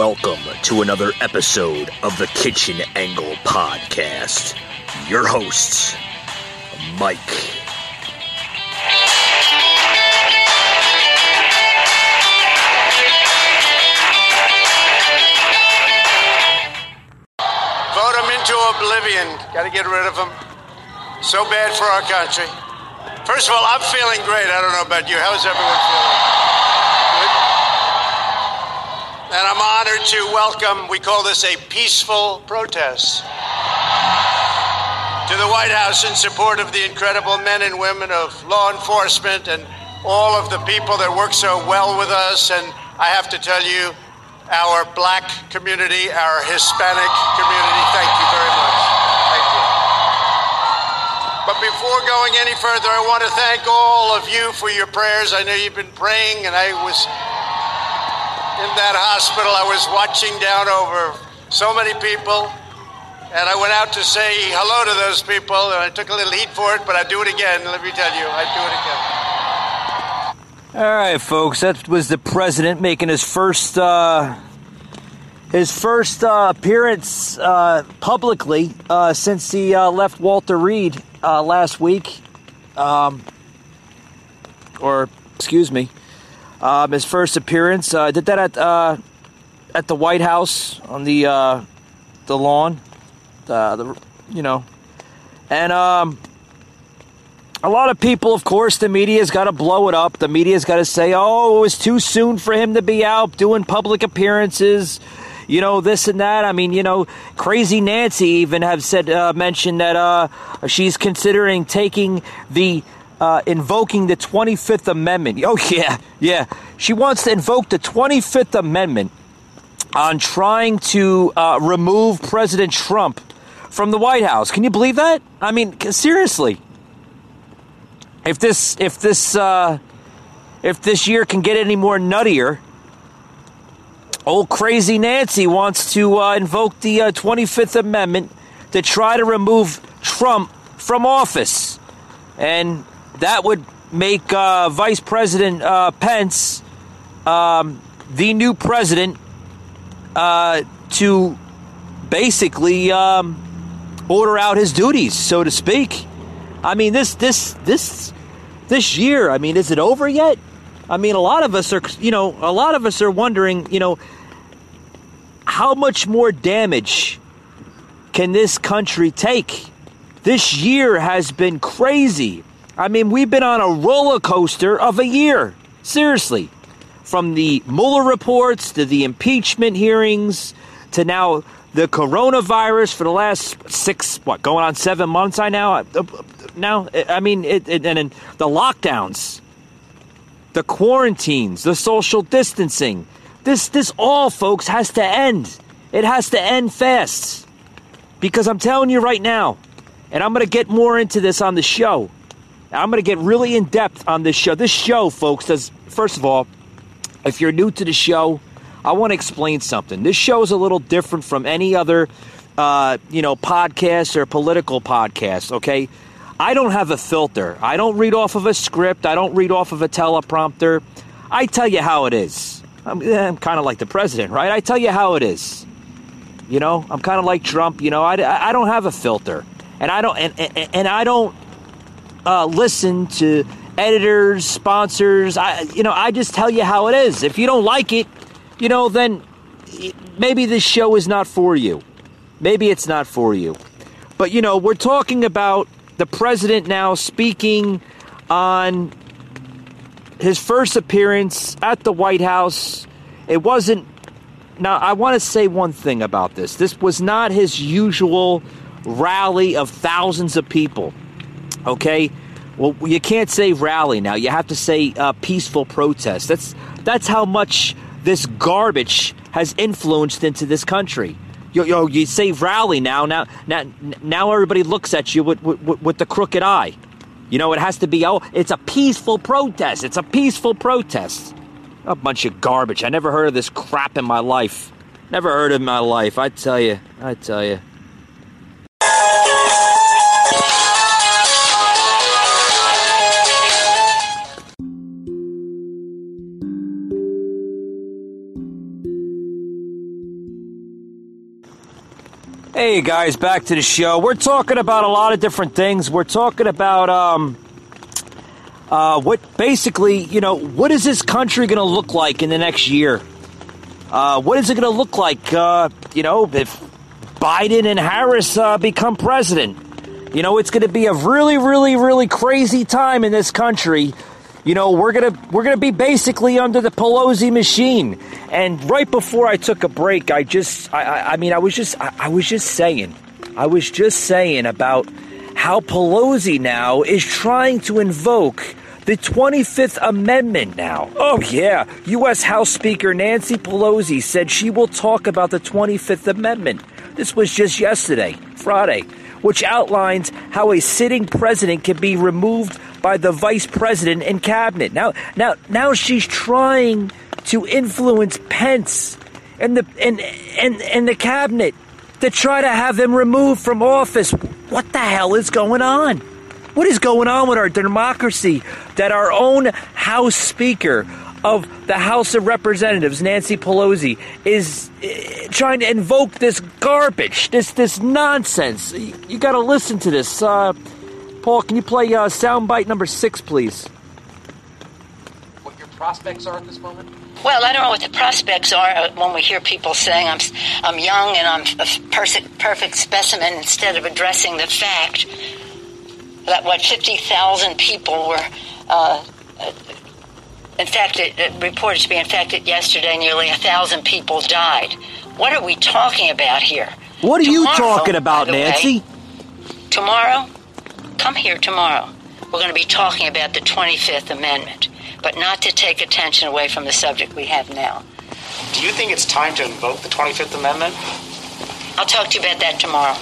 Welcome to another episode of the Kitchen Angle Podcast. Your hosts, Mike. Vote him into oblivion. Got to get rid of him. So bad for our country. First of all, I'm feeling great. I don't know about you. How's everyone feeling? Good? And I'm honored to welcome, we call this a peaceful protest, to the White House in support of the incredible men and women of law enforcement and all of the people that work so well with us. And I have to tell you, our black community, our Hispanic community, thank you very much. Thank you. But before going any further, I want to thank all of you for your prayers. I know you've been praying, and I was in that hospital. I was watching down over so many people, and I went out to say hello to those people, and I took a little heat for it, but I'd do it again. Let me tell you, I'd do it again. All right, folks. That was the president making his first uh, his first uh, appearance uh, publicly uh, since he uh, left Walter Reed uh, last week, um, or excuse me, um, his first appearance. Uh, did that at uh, at the White House on the uh, the lawn, the, the you know, and um, a lot of people, of course, the media's got to blow it up. The media's got to say, "Oh, it was too soon for him to be out doing public appearances." You know this and that. I mean, you know, crazy Nancy even have said uh, mentioned that uh, she's considering taking the uh, invoking the Twenty Fifth Amendment. Oh yeah, yeah. She wants to invoke the Twenty Fifth Amendment on trying to uh, remove President Trump from the White House. Can you believe that? I mean, seriously if this if this uh, if this year can get any more nuttier, old crazy Nancy wants to uh, invoke the uh, 25th Amendment to try to remove Trump from office, and that would make uh, Vice President uh, Pence um, the new president uh, to basically um, order out his duties, so to speak. I mean, this this this this year. I mean, is it over yet? I mean, a lot of us are, you know, a lot of us are wondering, you know, how much more damage can this country take? This year has been crazy. I mean, we've been on a roller coaster of a year. Seriously. From the Mueller reports to the impeachment hearings to now the coronavirus for the last six, what, going on seven months? I now, uh, uh, now, I mean, it, it, and then the lockdowns, the quarantines, the social distancing. This, this all, folks, has to end. It has to end fast. Because I'm telling you right now, and I'm going to get more into this on the show. I'm going to get really in depth on this show. This show, folks, does, first of all, if you're new to the show, I want to explain something. This show is a little different from any other, uh, you know, podcast or political podcast. Okay, I don't have a filter. I don't read off of a script. I don't read off of a teleprompter. I tell you how it is. I'm, I'm kind of like the president, right? I tell you how it is. You know, I'm kind of like Trump. You know, I, I don't have a filter, and I don't and and, and I don't uh, listen to editors, sponsors. I you know, I just tell you how it is. If you don't like it, you know, then maybe this show is not for you. Maybe it's not for you. But, you know, we're talking about the president now speaking on his first appearance at the White House. It wasn't. Now, I want to say one thing about this. This was not his usual rally of thousands of people. Okay? Well, you can't say rally now. You have to say uh, peaceful protest. That's that's how much this garbage has influenced into this country. Yo, yo, you say rally now, now, now, now everybody looks at you with, with, with the crooked eye. You know, it has to be, oh, it's a peaceful protest. It's a peaceful protest. A bunch of garbage. I never heard of this crap in my life. Never heard of in my life. I tell you. I tell you. Hey guys, back to the show. We're talking about a lot of different things. We're talking about um, uh, what basically, you know, what is this country going to look like in the next year? Uh, what is it going to look like, uh, you know, if Biden and Harris uh, become president? You know, it's going to be a really, really, really crazy time in this country. You know, we're gonna we're gonna be basically under the Pelosi machine. And right before I took a break, I just, I, I, I mean, I was just, I, I was just saying, I was just saying about how Pelosi now is trying to invoke the 25th Amendment now. Oh, yeah. U.S. House Speaker Nancy Pelosi said she will talk about the 25th Amendment. This was just yesterday, Friday, which outlines how a sitting president can be removed by the vice president and cabinet. Now, now, now she's trying to influence Pence and the and and and the cabinet to try to have them removed from office. What the hell is going on? What is going on with our democracy that our own House Speaker of the House of Representatives, Nancy Pelosi, is uh, trying to invoke this garbage, this this nonsense? You, you got to listen to this. Uh, Paul, can you play uh, soundbite number six, please? What your prospects are at this moment? Well, I don't know what the prospects are uh, when we hear people saying I'm, I'm young and I'm a perfect, perfect specimen instead of addressing the fact that what 50,000 people were uh, infected, uh, reported to be infected yesterday, nearly a thousand people died. What are we talking about here? What are you talking about, by the way, Nancy? tomorrow, come here tomorrow. We're going to be talking about the 25th Amendment, but not to take attention away from the subject we have now. Do you think it's time to invoke the 25th Amendment? I'll talk to you about that tomorrow.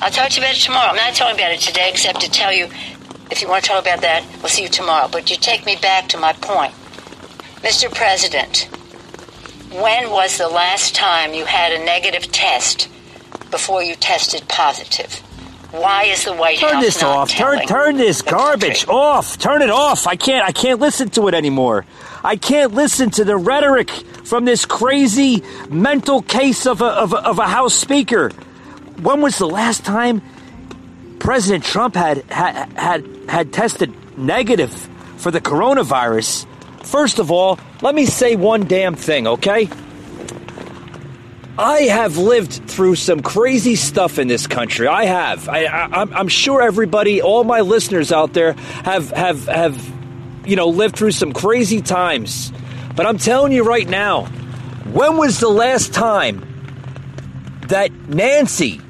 I'll talk to you about it tomorrow. I'm not talking about it today except to tell you if you want to talk about that, we'll see you tomorrow. But you take me back to my point. Mr. President, when was the last time you had a negative test before you tested positive? Why is the White Turn House this not off. Turn turn this garbage country? off. Turn it off. I can't I can't listen to it anymore. I can't listen to the rhetoric from this crazy mental case of a, of a, of a House Speaker. When was the last time President Trump had had had, had tested negative for the coronavirus? First of all, let me say one damn thing, okay? I have lived through some crazy stuff in this country. I have. I, I'm sure everybody, all my listeners out there, have have have, you know, lived through some crazy times. But I'm telling you right now, when was the last time that Nancy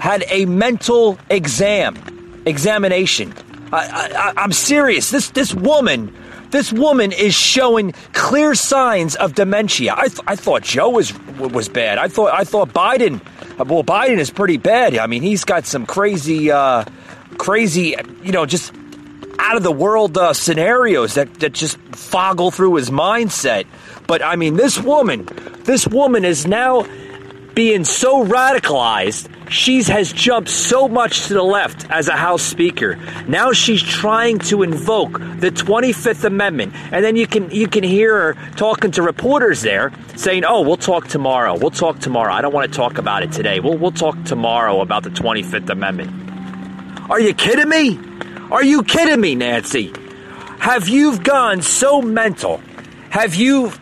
had a mental exam, examination? I, I, I'm serious. This this woman, this woman is showing clear signs of dementia. I, th- I thought Joe was was bad. I thought I thought Biden. Well, Biden is pretty bad. I mean, he's got some crazy, uh, crazy, you know, just out of the world uh, scenarios that that just foggle through his mindset. But I mean, this woman, this woman is now being so radicalized. She has jumped so much to the left as a House Speaker. Now she's trying to invoke the 25th Amendment, and then you can you can hear her talking to reporters there, saying, "Oh, we'll talk tomorrow. We'll talk tomorrow. I don't want to talk about it today. We'll we'll talk tomorrow about the 25th Amendment." Are you kidding me? Are you kidding me, Nancy? Have you gone so mental? Have you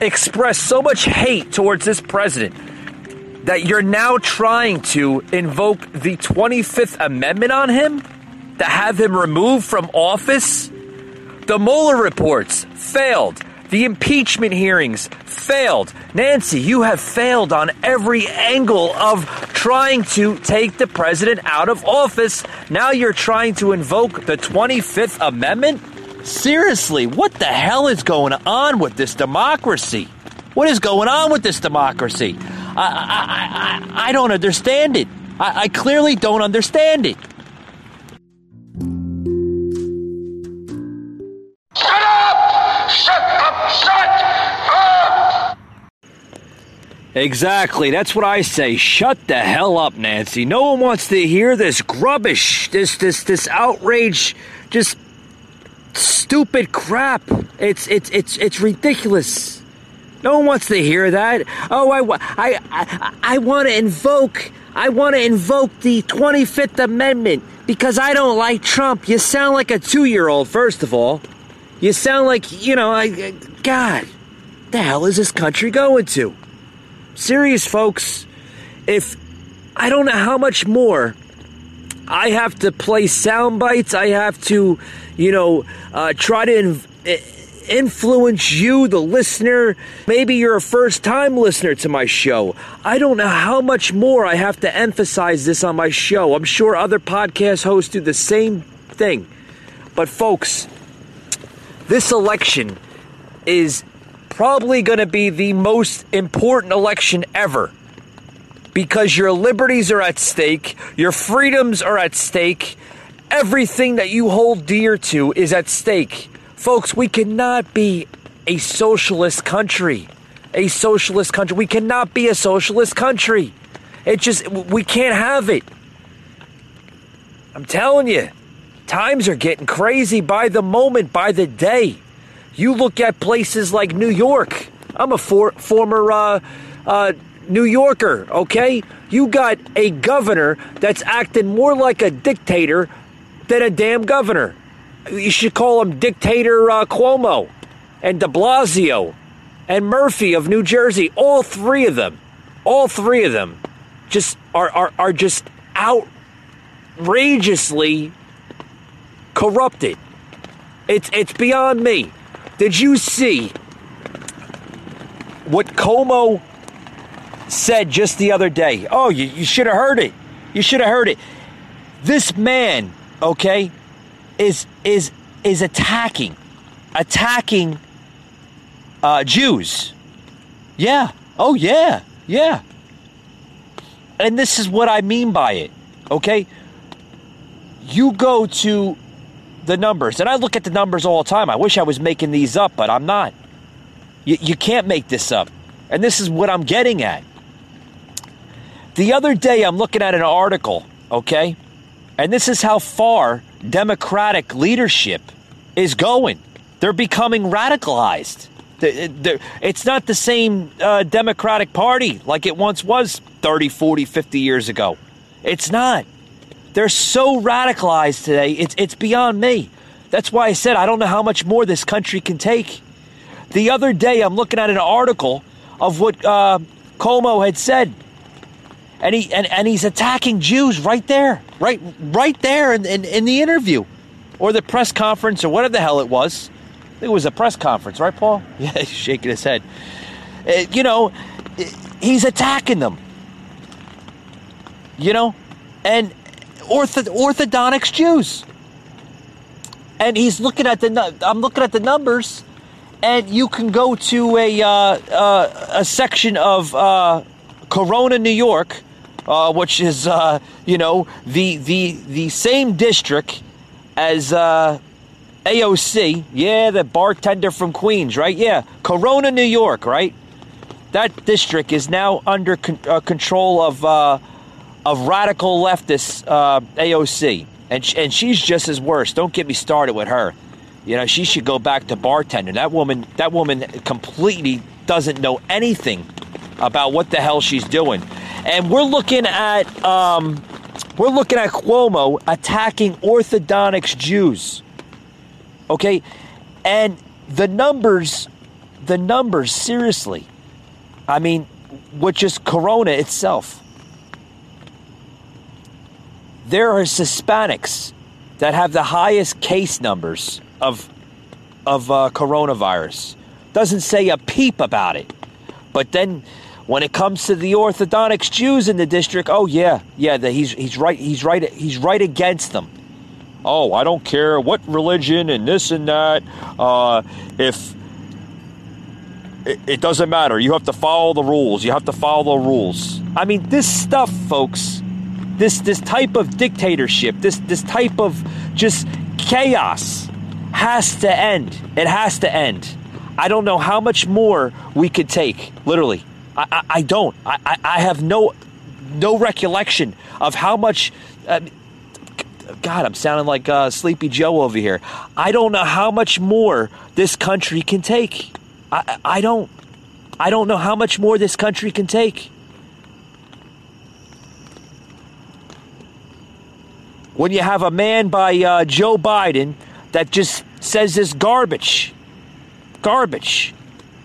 expressed so much hate towards this president that you're now trying to invoke the 25th Amendment on him? To have him removed from office? The Mueller reports failed. The impeachment hearings failed. Nancy, you have failed on every angle of trying to take the president out of office. Now you're trying to invoke the 25th Amendment? Seriously, what the hell is going on with this democracy? What is going on with this democracy? I, I, I, I- I don't understand it. I, I clearly don't understand it. Shut up! Shut up! Shut up! Exactly. That's what I say. Shut the hell up, Nancy. No one wants to hear this grubbish, this this this outrage, just stupid crap. It's it's it's it's ridiculous. No one wants to hear that. Oh, I I I, I want to invoke I want to invoke the 25th Amendment because I don't like Trump. You sound like a two year old, first of all. You sound like, you know, I, God, the hell is this country going to? Serious, folks. If I don't know how much more I have to play sound bites, I have to, you know, uh, try to. Inv- influence you, the listener. Maybe you're a first time listener to my show. I don't know how much more I have to emphasize this on my show. I'm sure other podcast hosts do the same thing. But, folks, this election is probably going to be the most important election ever because your liberties are at stake, your freedoms are at stake, everything that you hold dear to is at stake. Folks, we cannot be a socialist country. A socialist country. We cannot be a socialist country. It just, we can't have it. I'm telling you, times are getting crazy by the moment, by the day. You look at places like New York. I'm a for, former uh, uh, New Yorker, okay? You got a governor that's acting more like a dictator than a damn governor. You should call him Dictator uh, Cuomo and de Blasio and Murphy of New Jersey. All three of them, all three of them just are, are, are just outrageously corrupted. It's, it's beyond me. Did you see what Cuomo said just the other day? Oh, you, you should have heard it. You should have heard it. This man, okay, is is is attacking attacking uh, Jews. Yeah. Oh yeah. Yeah. And this is what I mean by it. Okay? You go to the numbers, and I look at the numbers all the time. I wish I was making these up, but I'm not. You, you can't make this up. And this is what I'm getting at. The other day, I'm looking at an article, okay? And this is how far Democratic leadership is going. They're becoming radicalized. It's not the same uh, Democratic Party like it once was 30, 40, 50 years ago. It's not. They're so radicalized today, it's, it's beyond me. That's why I said I don't know how much more this country can take. The other day, I'm looking at an article of what uh, Cuomo had said and he and, and he's attacking Jews right there, right right there in, in, in the interview, or the press conference, or whatever the hell it was. I think it was a press conference, right, Paul? Yeah, he's shaking his head. Uh, you know, he's attacking them. You know, and ortho, orthodox Jews. And he's looking at the. I'm looking at the numbers, and you can go to a uh, uh, a section of uh, Corona, New York, uh, which is uh, you know the the the same district as uh, AOC. Yeah, the bartender from Queens, right? Yeah, Corona, New York, right? That district is now under con- uh, control of uh, of radical leftist uh, AOC, and sh- and she's just as worse. Don't get me started with her. You know, she should go back to bartender. That woman, that woman, completely doesn't know anything about what the hell she's doing. And we're looking at um, we're looking at Cuomo attacking Orthodox Jews. Okay, and the numbers, the numbers, seriously. I mean, with just Corona itself, there are Hispanics that have the highest case numbers of of uh, coronavirus. Doesn't say a peep about it, but then when it comes to the Orthodox Jews in the district, oh yeah, yeah, the, he's he's right, he's right, he's right against them. Oh, I don't care what religion and this and that. Uh, if it, it doesn't matter, you have to follow the rules. You have to follow the rules. I mean, this stuff, folks, this this type of dictatorship, this this type of just chaos has to end. It has to end. I don't know how much more we could take, literally. I, I, I don't. I, I have no no recollection of how much. Uh, God, I'm sounding like uh, Sleepy Joe over here. I don't know how much more this country can take. I, I don't. I don't know how much more this country can take. when you have a man by uh, Joe Biden that just says this garbage. Garbage.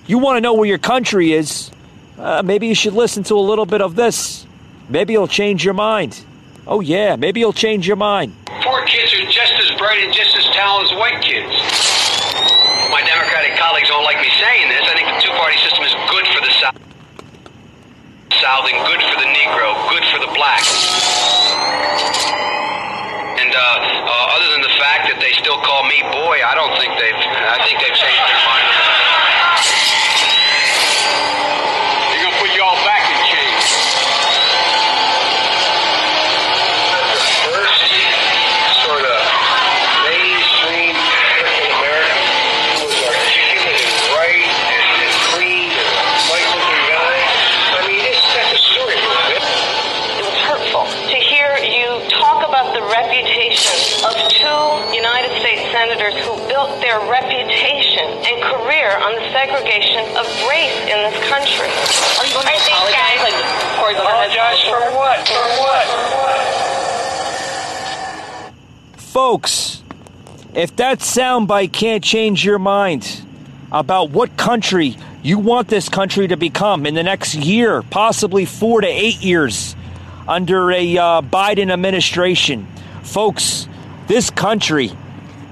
You want to know where your country is? Uh, maybe you should listen to a little bit of this. Maybe it'll change your mind. Oh, yeah, maybe it'll change your mind. Poor kids are just as bright and just as talented as white kids. My Democratic colleagues don't like me saying this. I think the two-party system is good for the South. South and good for the Negro, good for the black. And uh, uh, other than the fact that they still call me boy, I don't think they've. I think they've what? Folks, if that soundbite can't change your mind about what country you want this country to become in the next year, possibly four to eight years under a uh, Biden administration, folks, this country,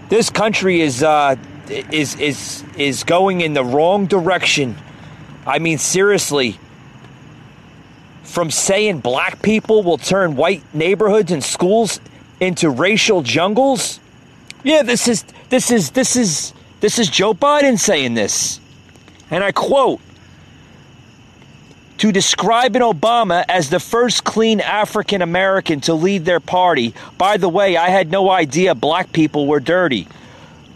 this country is uh, is is is going in the wrong direction. I mean, seriously. From saying black people will turn white neighborhoods and schools into racial jungles? Yeah, this is this is this is this is Joe Biden saying this. And I quote to describe an Obama as the first clean African American to lead their party. By the way, I had no idea black people were dirty.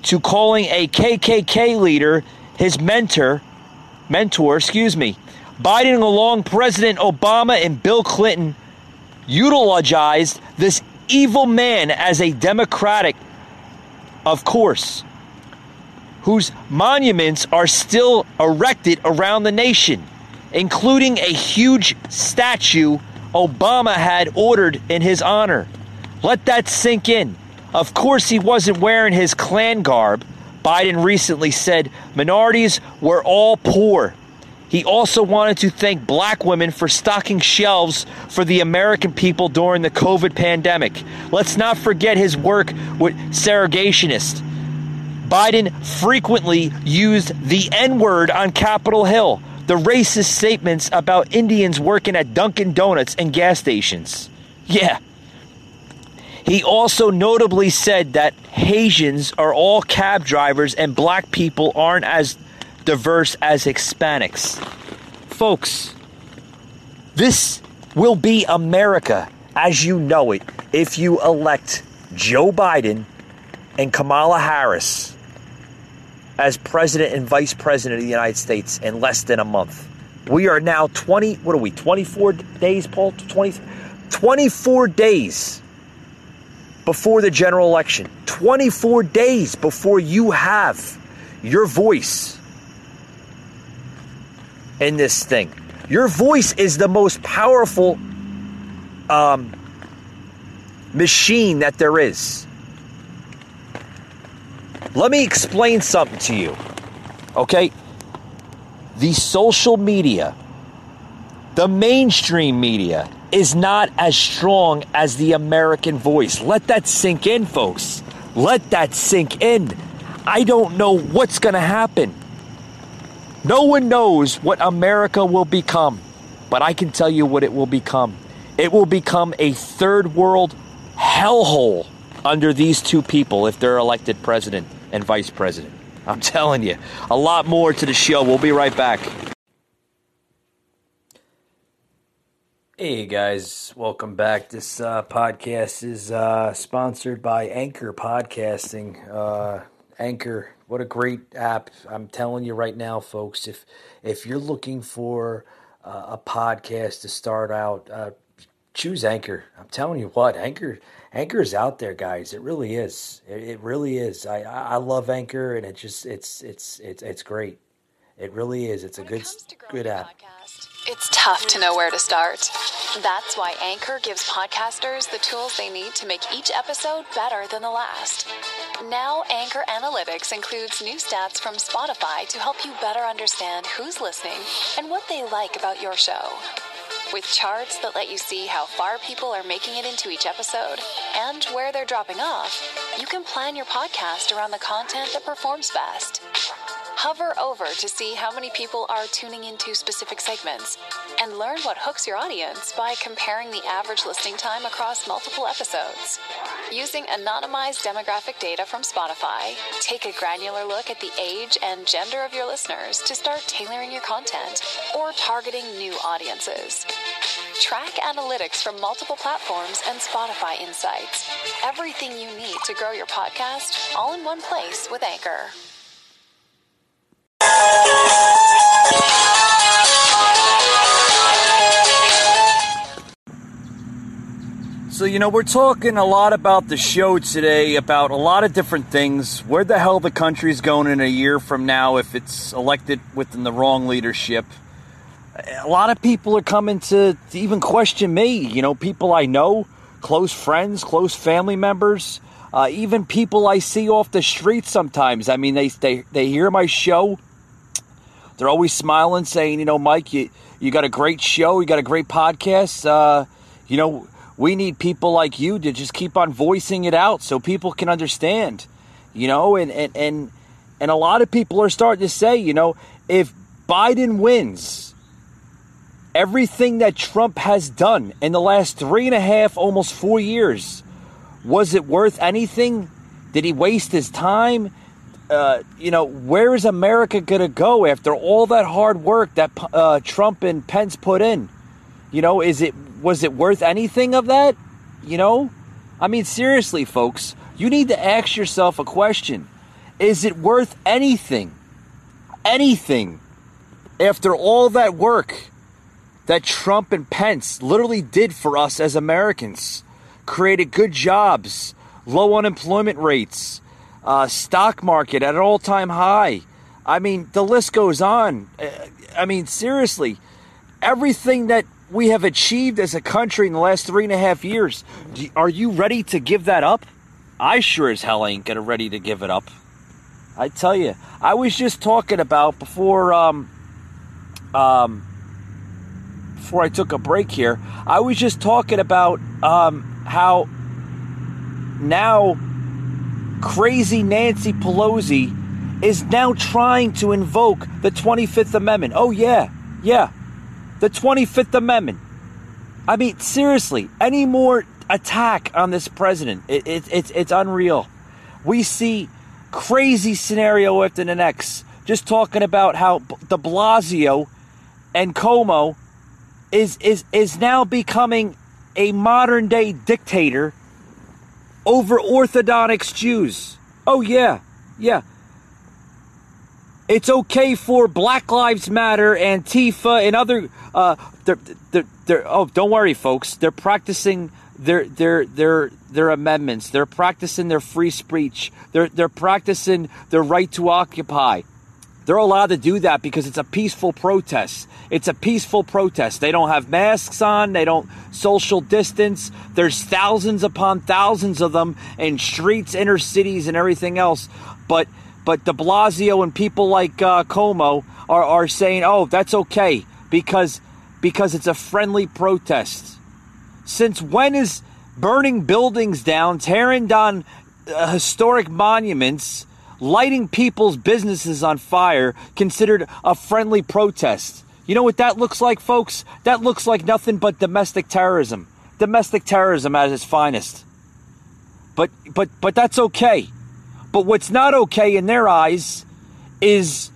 To calling a KKK leader his mentor, mentor, excuse me. Biden along President Obama and Bill Clinton utilized this evil man as a Democratic, of course, whose monuments are still erected around the nation, including a huge statue Obama had ordered in his honor. Let that sink in. Of course, he wasn't wearing his Klan garb. Biden recently said minorities were all poor. He also wanted to thank black women for stocking shelves for the American people during the COVID pandemic. Let's not forget his work with segregationists. Biden frequently used the N word on Capitol Hill, the racist statements about Indians working at Dunkin' Donuts and gas stations. Yeah. He also notably said that Haitians are all cab drivers and black people aren't as diverse as Hispanics. Folks, this will be America as you know it if you elect Joe Biden and Kamala Harris as president and vice president of the United States in less than a month. We are now 20, what are we, 24 days, Paul? 20, 24 days before the general election. 24 days before you have your voice in this thing. Your voice is the most powerful um, machine that there is. Let me explain something to you. Okay? The social media, the mainstream media, is not as strong as the American voice. Let that sink in, folks. Let that sink in. I don't know what's going to happen. No one knows what America will become, but I can tell you what it will become. It will become a third world hellhole under these two people if they're elected president and vice president. I'm telling you, a lot more to the show. We'll be right back. Hey guys, welcome back. This uh, podcast is uh, sponsored by Anchor Podcasting. Uh, Anchor, what a great app! I'm telling you right now, folks. If if you're looking for uh, a podcast to start out, uh, choose Anchor. I'm telling you what, Anchor Anchor is out there, guys. It really is. It, it really is. I, I I love Anchor, and it just it's it's it's it's great. It really is. It's a good good app. It's tough to know where to start. That's why Anchor gives podcasters the tools they need to make each episode better than the last. Now, Anchor Analytics includes new stats from Spotify to help you better understand who's listening and what they like about your show. With charts that let you see how far people are making it into each episode and where they're dropping off, you can plan your podcast around the content that performs best. Hover over to see how many people are tuning into specific segments and learn what hooks your audience by comparing the average listening time across multiple episodes. Using anonymized demographic data from Spotify, take a granular look at the age and gender of your listeners to start tailoring your content or targeting new audiences. Track analytics from multiple platforms and Spotify insights. Everything you need to grow your podcast all in one place with Anchor. So, you know, we're talking a lot about the show today, about a lot of different things. Where the hell the country's going in a year from now if it's elected within the wrong leadership. A lot of people are coming to, to even question me. You know, people I know, close friends, close family members, uh, even people I see off the street sometimes. I mean, they, they, they hear my show. They're always smiling, saying, you know, Mike, you, you got a great show, you got a great podcast. Uh, you know, we need people like you to just keep on voicing it out so people can understand you know and and and, and a lot of people are starting to say you know if biden wins everything that trump has done in the last three and a half almost four years was it worth anything did he waste his time uh, you know where is america going to go after all that hard work that uh, trump and pence put in you know is it was it worth anything of that? You know? I mean, seriously, folks, you need to ask yourself a question Is it worth anything? Anything after all that work that Trump and Pence literally did for us as Americans? Created good jobs, low unemployment rates, uh, stock market at an all time high. I mean, the list goes on. Uh, I mean, seriously, everything that we have achieved as a country in the last three and a half years. Are you ready to give that up? I sure as hell ain't gonna ready to give it up. I tell you, I was just talking about before um, um, before I took a break here. I was just talking about um, how now crazy Nancy Pelosi is now trying to invoke the 25th Amendment. Oh yeah, yeah, the 25th Amendment. I mean, seriously, any more attack on this president, it, it, it's, it's unreal. We see crazy scenario after the next. Just talking about how de Blasio and Cuomo is, is, is now becoming a modern day dictator over Orthodox Jews. Oh, yeah, yeah. It's okay for Black Lives Matter, Antifa, and other. Uh, they're, they're, they're, oh, don't worry, folks. They're practicing their their their their amendments. They're practicing their free speech. They're they're practicing their right to occupy. They're allowed to do that because it's a peaceful protest. It's a peaceful protest. They don't have masks on. They don't social distance. There's thousands upon thousands of them in streets, inner cities, and everything else. But but de Blasio and people like uh, Cuomo are, are saying, oh, that's okay because, because it's a friendly protest. Since when is burning buildings down, tearing down uh, historic monuments, lighting people's businesses on fire considered a friendly protest? You know what that looks like, folks? That looks like nothing but domestic terrorism. Domestic terrorism at its finest. But but but that's okay but what's not okay in their eyes is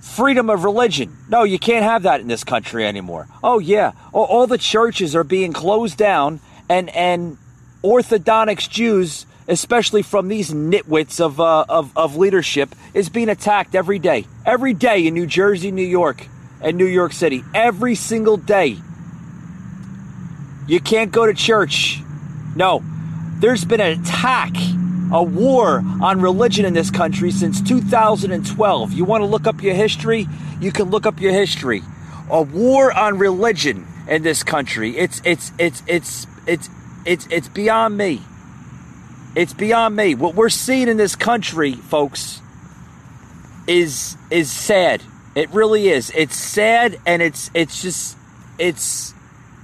freedom of religion. No, you can't have that in this country anymore. Oh yeah, all, the churches are being closed down, and and Orthodox Jews, especially from these nitwits of uh, of of leadership, is being attacked every day, every day in New Jersey, New York, and New York City, every single day. You can't go to church. No, there's been an attack a war on religion in this country since 2012. You want to look up your history? You can look up your history. A war on religion in this country. It's it's it's it's it's it's it's beyond me. It's beyond me. What we're seeing in this country, folks, is is sad. It really is. It's sad and it's it's just it's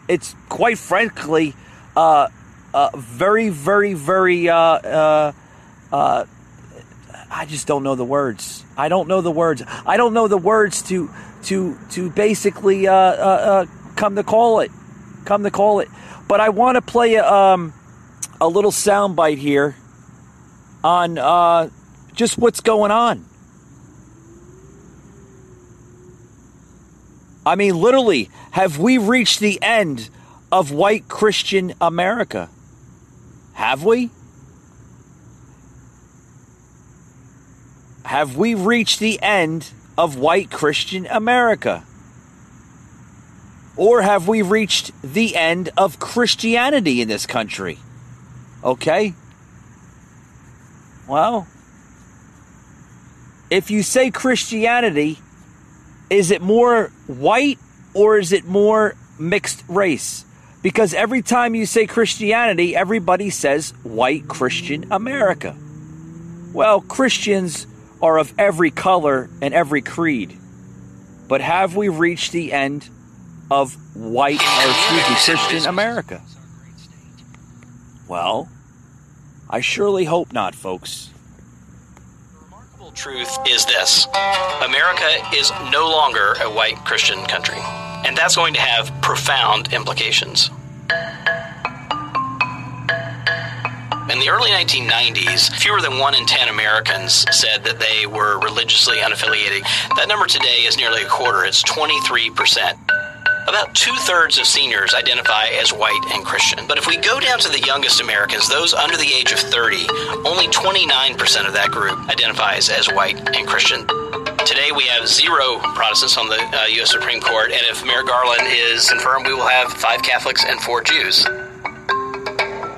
it's quite frankly uh, uh, very very very uh, uh, uh, I just don't know the words. I don't know the words. I don't know the words to to to basically uh, uh, uh, come to call it. Come to call it. But I want to play um, a little soundbite here on uh, just what's going on. I mean, literally, have we reached the end of white Christian America? Have we? Have we reached the end of white Christian America? Or have we reached the end of Christianity in this country? Okay? Well, if you say Christianity, is it more white or is it more mixed race? Because every time you say Christianity, everybody says white Christian America. Well, Christians are of every color and every creed. But have we reached the end of white or Christian America? Well, I surely hope not, folks. The remarkable truth is this America is no longer a white Christian country. And that's going to have profound implications. In the early 1990s, fewer than 1 in 10 Americans said that they were religiously unaffiliated. That number today is nearly a quarter, it's 23%. About two thirds of seniors identify as white and Christian. But if we go down to the youngest Americans, those under the age of 30, only 29% of that group identifies as white and Christian. Today we have zero Protestants on the uh, U.S. Supreme Court, and if Merrick Garland is confirmed, we will have five Catholics and four Jews.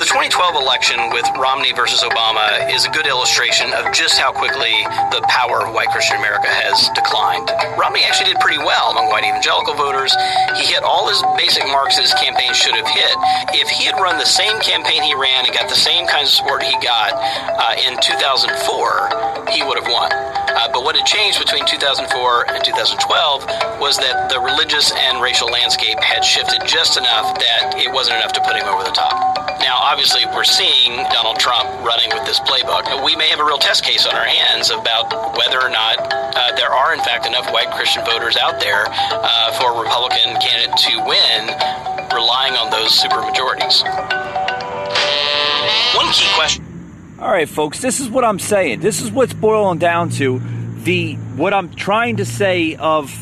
The 2012 election with Romney versus Obama is a good illustration of just how quickly the power of white Christian America has declined. Romney actually did pretty well among white evangelical voters. He hit all his basic marks that his campaign should have hit. If he had run the same campaign he ran and got the same kinds of support he got uh, in 2004, he would have won. Uh, but what had changed between 2004 and 2012 was that the religious and racial landscape had shifted just enough that it wasn't enough to put him over the top. Now, obviously, we're seeing Donald Trump running with this playbook. We may have a real test case on our hands about whether or not uh, there are, in fact, enough white Christian voters out there uh, for a Republican candidate to win, relying on those supermajorities. One key question. All right, folks, this is what I'm saying. This is what's boiling down to the what I'm trying to say of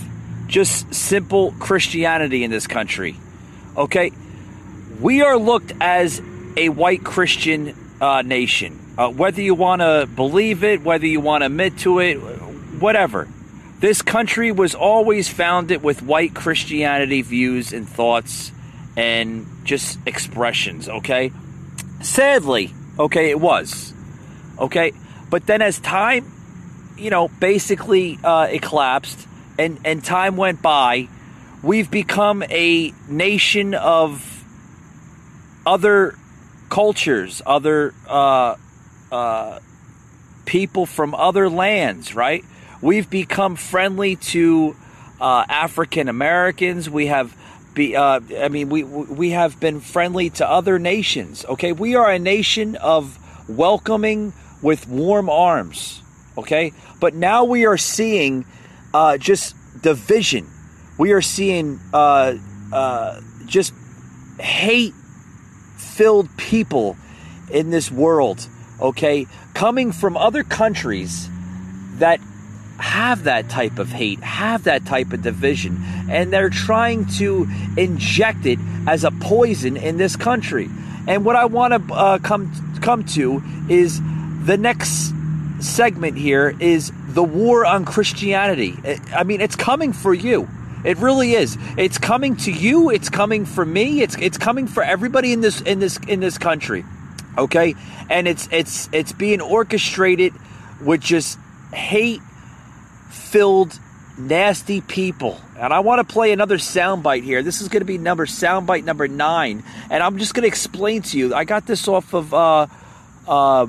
just simple Christianity in this country. Okay? We are looked as a white Christian uh, nation. Uh, whether you want to believe it, whether you want to admit to it, whatever. This country was always founded with white Christianity views and thoughts and just expressions, okay? Sadly, okay, it was. Okay? But then as time, you know, basically uh, it collapsed and, and time went by, we've become a nation of other cultures, other uh, uh, people from other lands, right? We've become friendly to uh, African Americans. We have be, uh, I mean, we we have been friendly to other nations. Okay, we are a nation of welcoming with warm arms. Okay, but now we are seeing uh, just division. We are seeing uh, just hate filled people in this world. Okay, coming from other countries that have that type of hate, have that type of division, and they're trying to inject it as a poison in this country. And what I want to uh, come come to is the next segment here is the war on Christianity. I mean, it's coming for you. It really is. It's coming to you. It's coming for me. It's it's coming for everybody in this in this in this country. Okay, and it's it's it's being orchestrated with just hate filled nasty people. And I want to play another soundbite here. This is going to be number soundbite number nine, and I'm just going to explain to you. I got this off of uh, uh,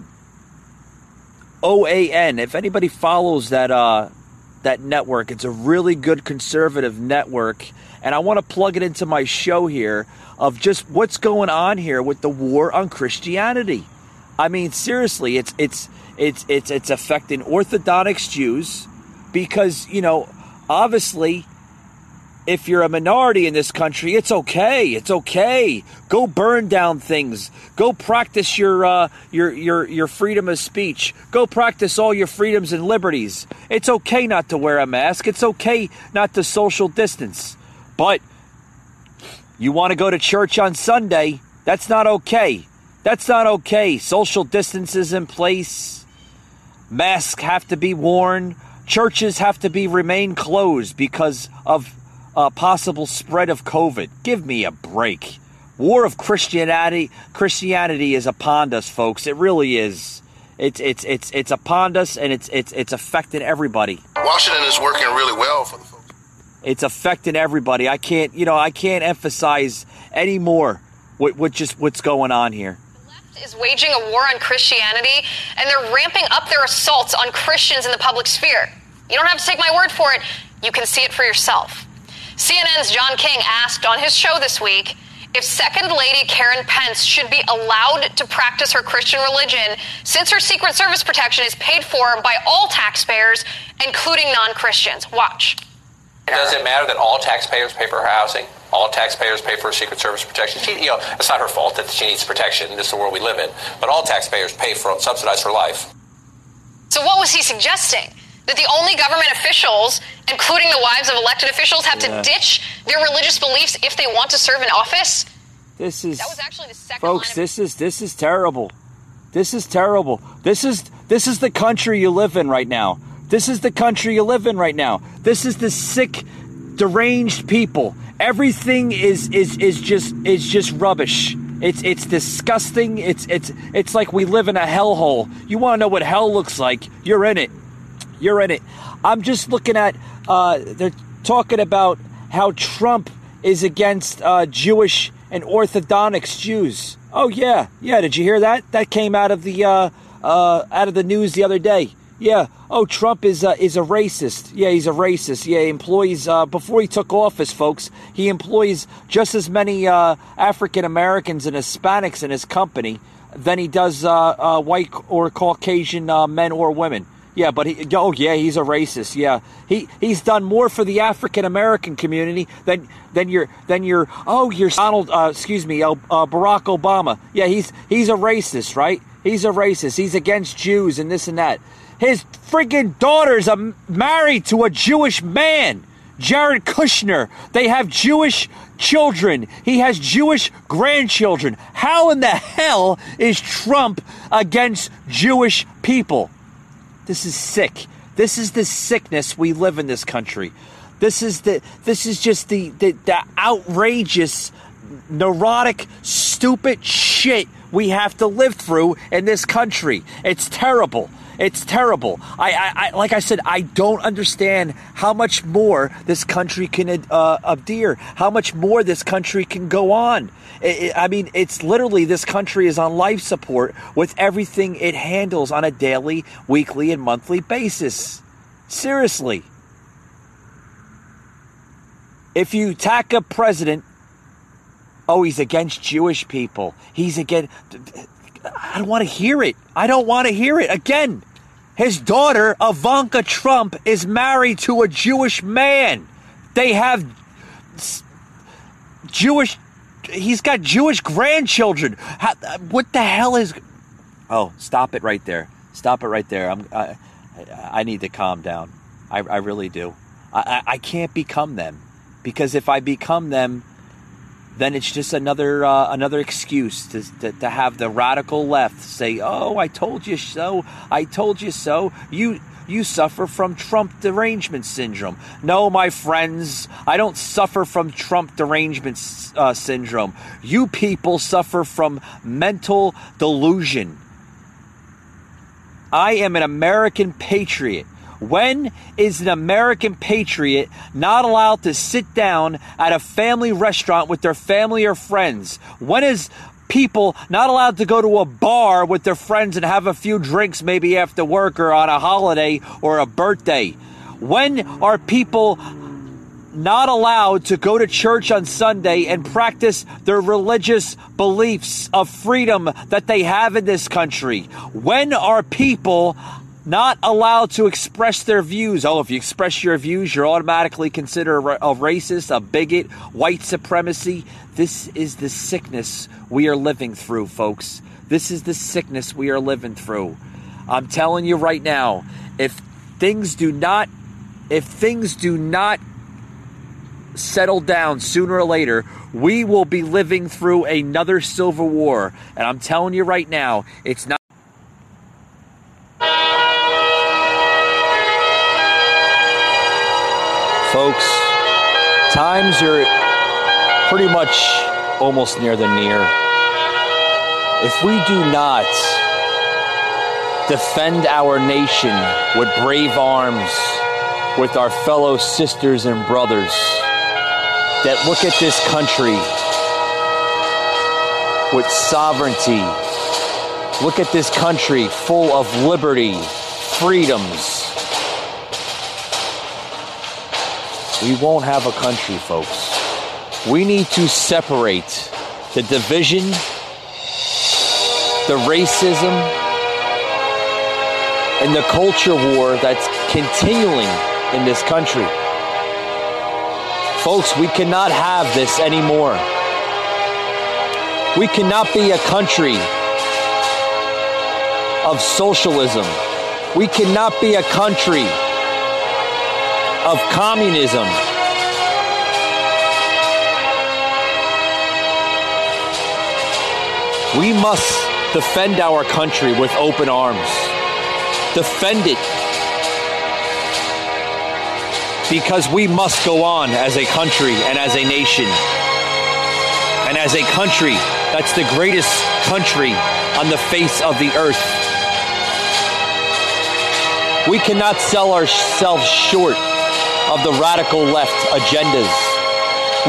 OAN. If anybody follows that uh, that network, it's a really good conservative network, and I want to plug it into my show here of just what's going on here with the war on Christianity. I mean, seriously, it's it's it's it's it's affecting Orthodox Jews because you know obviously if you're a minority in this country, it's okay. It's okay. Go burn down things. Go practice your uh, your your your freedom of speech. Go practice all your freedoms and liberties. It's okay not to wear a mask. It's okay not to social distance. But you want to go to church on Sunday? That's not okay. That's not okay. Social distance is in place. Masks have to be worn. Churches have to be remain closed because of uh, possible spread of COVID. Give me a break. War of Christianity Christianity is upon us, folks. It really is. It's it's it's it's upon us, and it's it's it's affecting everybody. Washington is working really well for the folks. It's affecting everybody. I can't you know I can't emphasize anymore what what just what's going on here. is waging a war on Christianity, and they're ramping up their assaults on Christians in the public sphere. You don't have to take my word for it, you can see it for yourself. CNN's John King asked on his show this week if Second Lady Karen Pence should be allowed to practice her Christian religion since her Secret Service protection is paid for by all taxpayers, including non Christians. Watch. Does it matter that all taxpayers pay for her housing? All taxpayers pay for her Secret Service protection. She, you know, it's not her fault that she needs protection. This is the world we live in. But all taxpayers pay for subsidize her life. So, what was he suggesting? That the only government officials, including the wives of elected officials, have Yeah. to ditch their religious beliefs if they want to serve in office? This is That was actually the second folks. This is this is terrible. This is terrible. This is this is the country you live in right now. This is the country you live in right now. This is the sick, deranged people. Everything is is is just is just rubbish. It's it's disgusting. It's it's it's like we live in a hellhole. You want to know what hell looks like? You're in it. You're in it. I'm just looking at. Uh, they're talking about how Trump is against uh, Jewish and Orthodox Jews. Oh yeah, yeah. Did you hear that? That came out of the uh, uh, out of the news the other day. Yeah. Oh, Trump is uh, is a racist. Yeah, he's a racist. Yeah, he employs uh, before he took office, folks. He employs just as many uh, African Americans and Hispanics in his company than he does uh, uh, white or Caucasian men or women. Yeah, but he, oh yeah, he's a racist. Yeah, he he's done more for the African American community than than your than your oh your Donald uh, excuse me uh, Barack Obama. Yeah, he's he's a racist, right? He's a racist. He's against Jews and this and that. His freaking daughter's a, married to a Jewish man, Jared Kushner. They have Jewish children. He has Jewish grandchildren. How in the hell is Trump against Jewish people? This is sick. This is the sickness we live in this country. This is the this is just the the, the outrageous neurotic stupid shit we have to live through in this country. It's terrible. It's terrible. I, I, I like I said, I don't understand how much more this country can uh, adhere, how much more this country can go on. I- I I mean, it's literally this country is on life support with everything it handles on a daily, weekly, and monthly basis. Seriously. If you attack a president, oh, he's against Jewish people. He's against. I don't want to hear it. I don't want to hear it. Again, his daughter, Ivanka Trump, is married to a Jewish man. They have Jewish. He's got Jewish grandchildren. How, what the hell is. Oh, stop it right there. Stop it right there. I'm, I, I need to calm down. I, I really do. I, I, I can't become them because if I become them, then it's just another uh, another excuse to, to to have the radical left say, "Oh, I told you so. I told you so." You you suffer from Trump derangement syndrome. No, my friends, I don't suffer from Trump derangement uh, syndrome. You people suffer from mental delusion. I am an American patriot. When is an American patriot not allowed to sit down at a family restaurant with their family or friends? When is people not allowed to go to a bar with their friends and have a few drinks maybe after work or on a holiday or a birthday? When are people not allowed to go to church on Sunday and practice their religious beliefs of freedom that they have in this country? When are people not allowed to express their views. Oh, if you express your views, you're automatically considered a racist, a bigot, white supremacy. This is the sickness we are living through, folks. This is the sickness we are living through. I'm telling you right now, if things do not if things do not settle down sooner or later, we will be living through another civil war. And I'm telling you right now, it's not Folks, times are pretty much almost near the near. If we do not defend our nation with brave arms, with our fellow sisters and brothers that look at this country with sovereignty, look at this country full of liberty, freedoms, we won't have a country, folks. We need to separate the division, the racism, and the culture war that's continuing in this country. Folks, we cannot have this anymore. We cannot be a country of socialism. We cannot be a country of communism. We must defend our country with open arms. Defend it. Because we must go on as a country and as a nation. And as a country that's the greatest country on the face of the earth. We cannot sell ourselves short of the radical left agendas.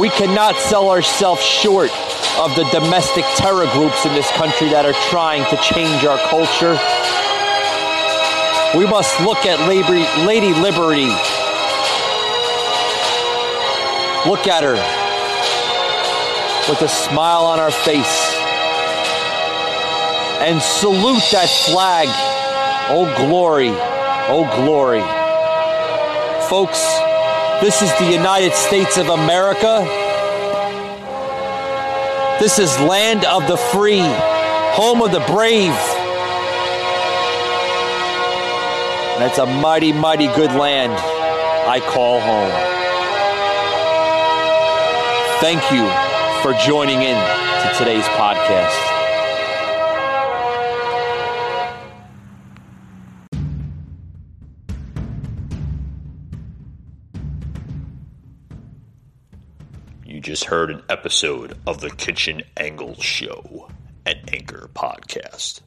We cannot sell ourselves short of the domestic terror groups in this country that are trying to change our culture. We must look at Lady Liberty. Look at her with a smile on our face and salute that flag. Oh, glory. Oh, glory. Folks, this is the United States of America. This is land of the free, home of the brave. It's a mighty, mighty good land I call home. Thank you for joining in to today's podcast. Just heard an episode of the Kitchen Angle Show, an Anchor podcast.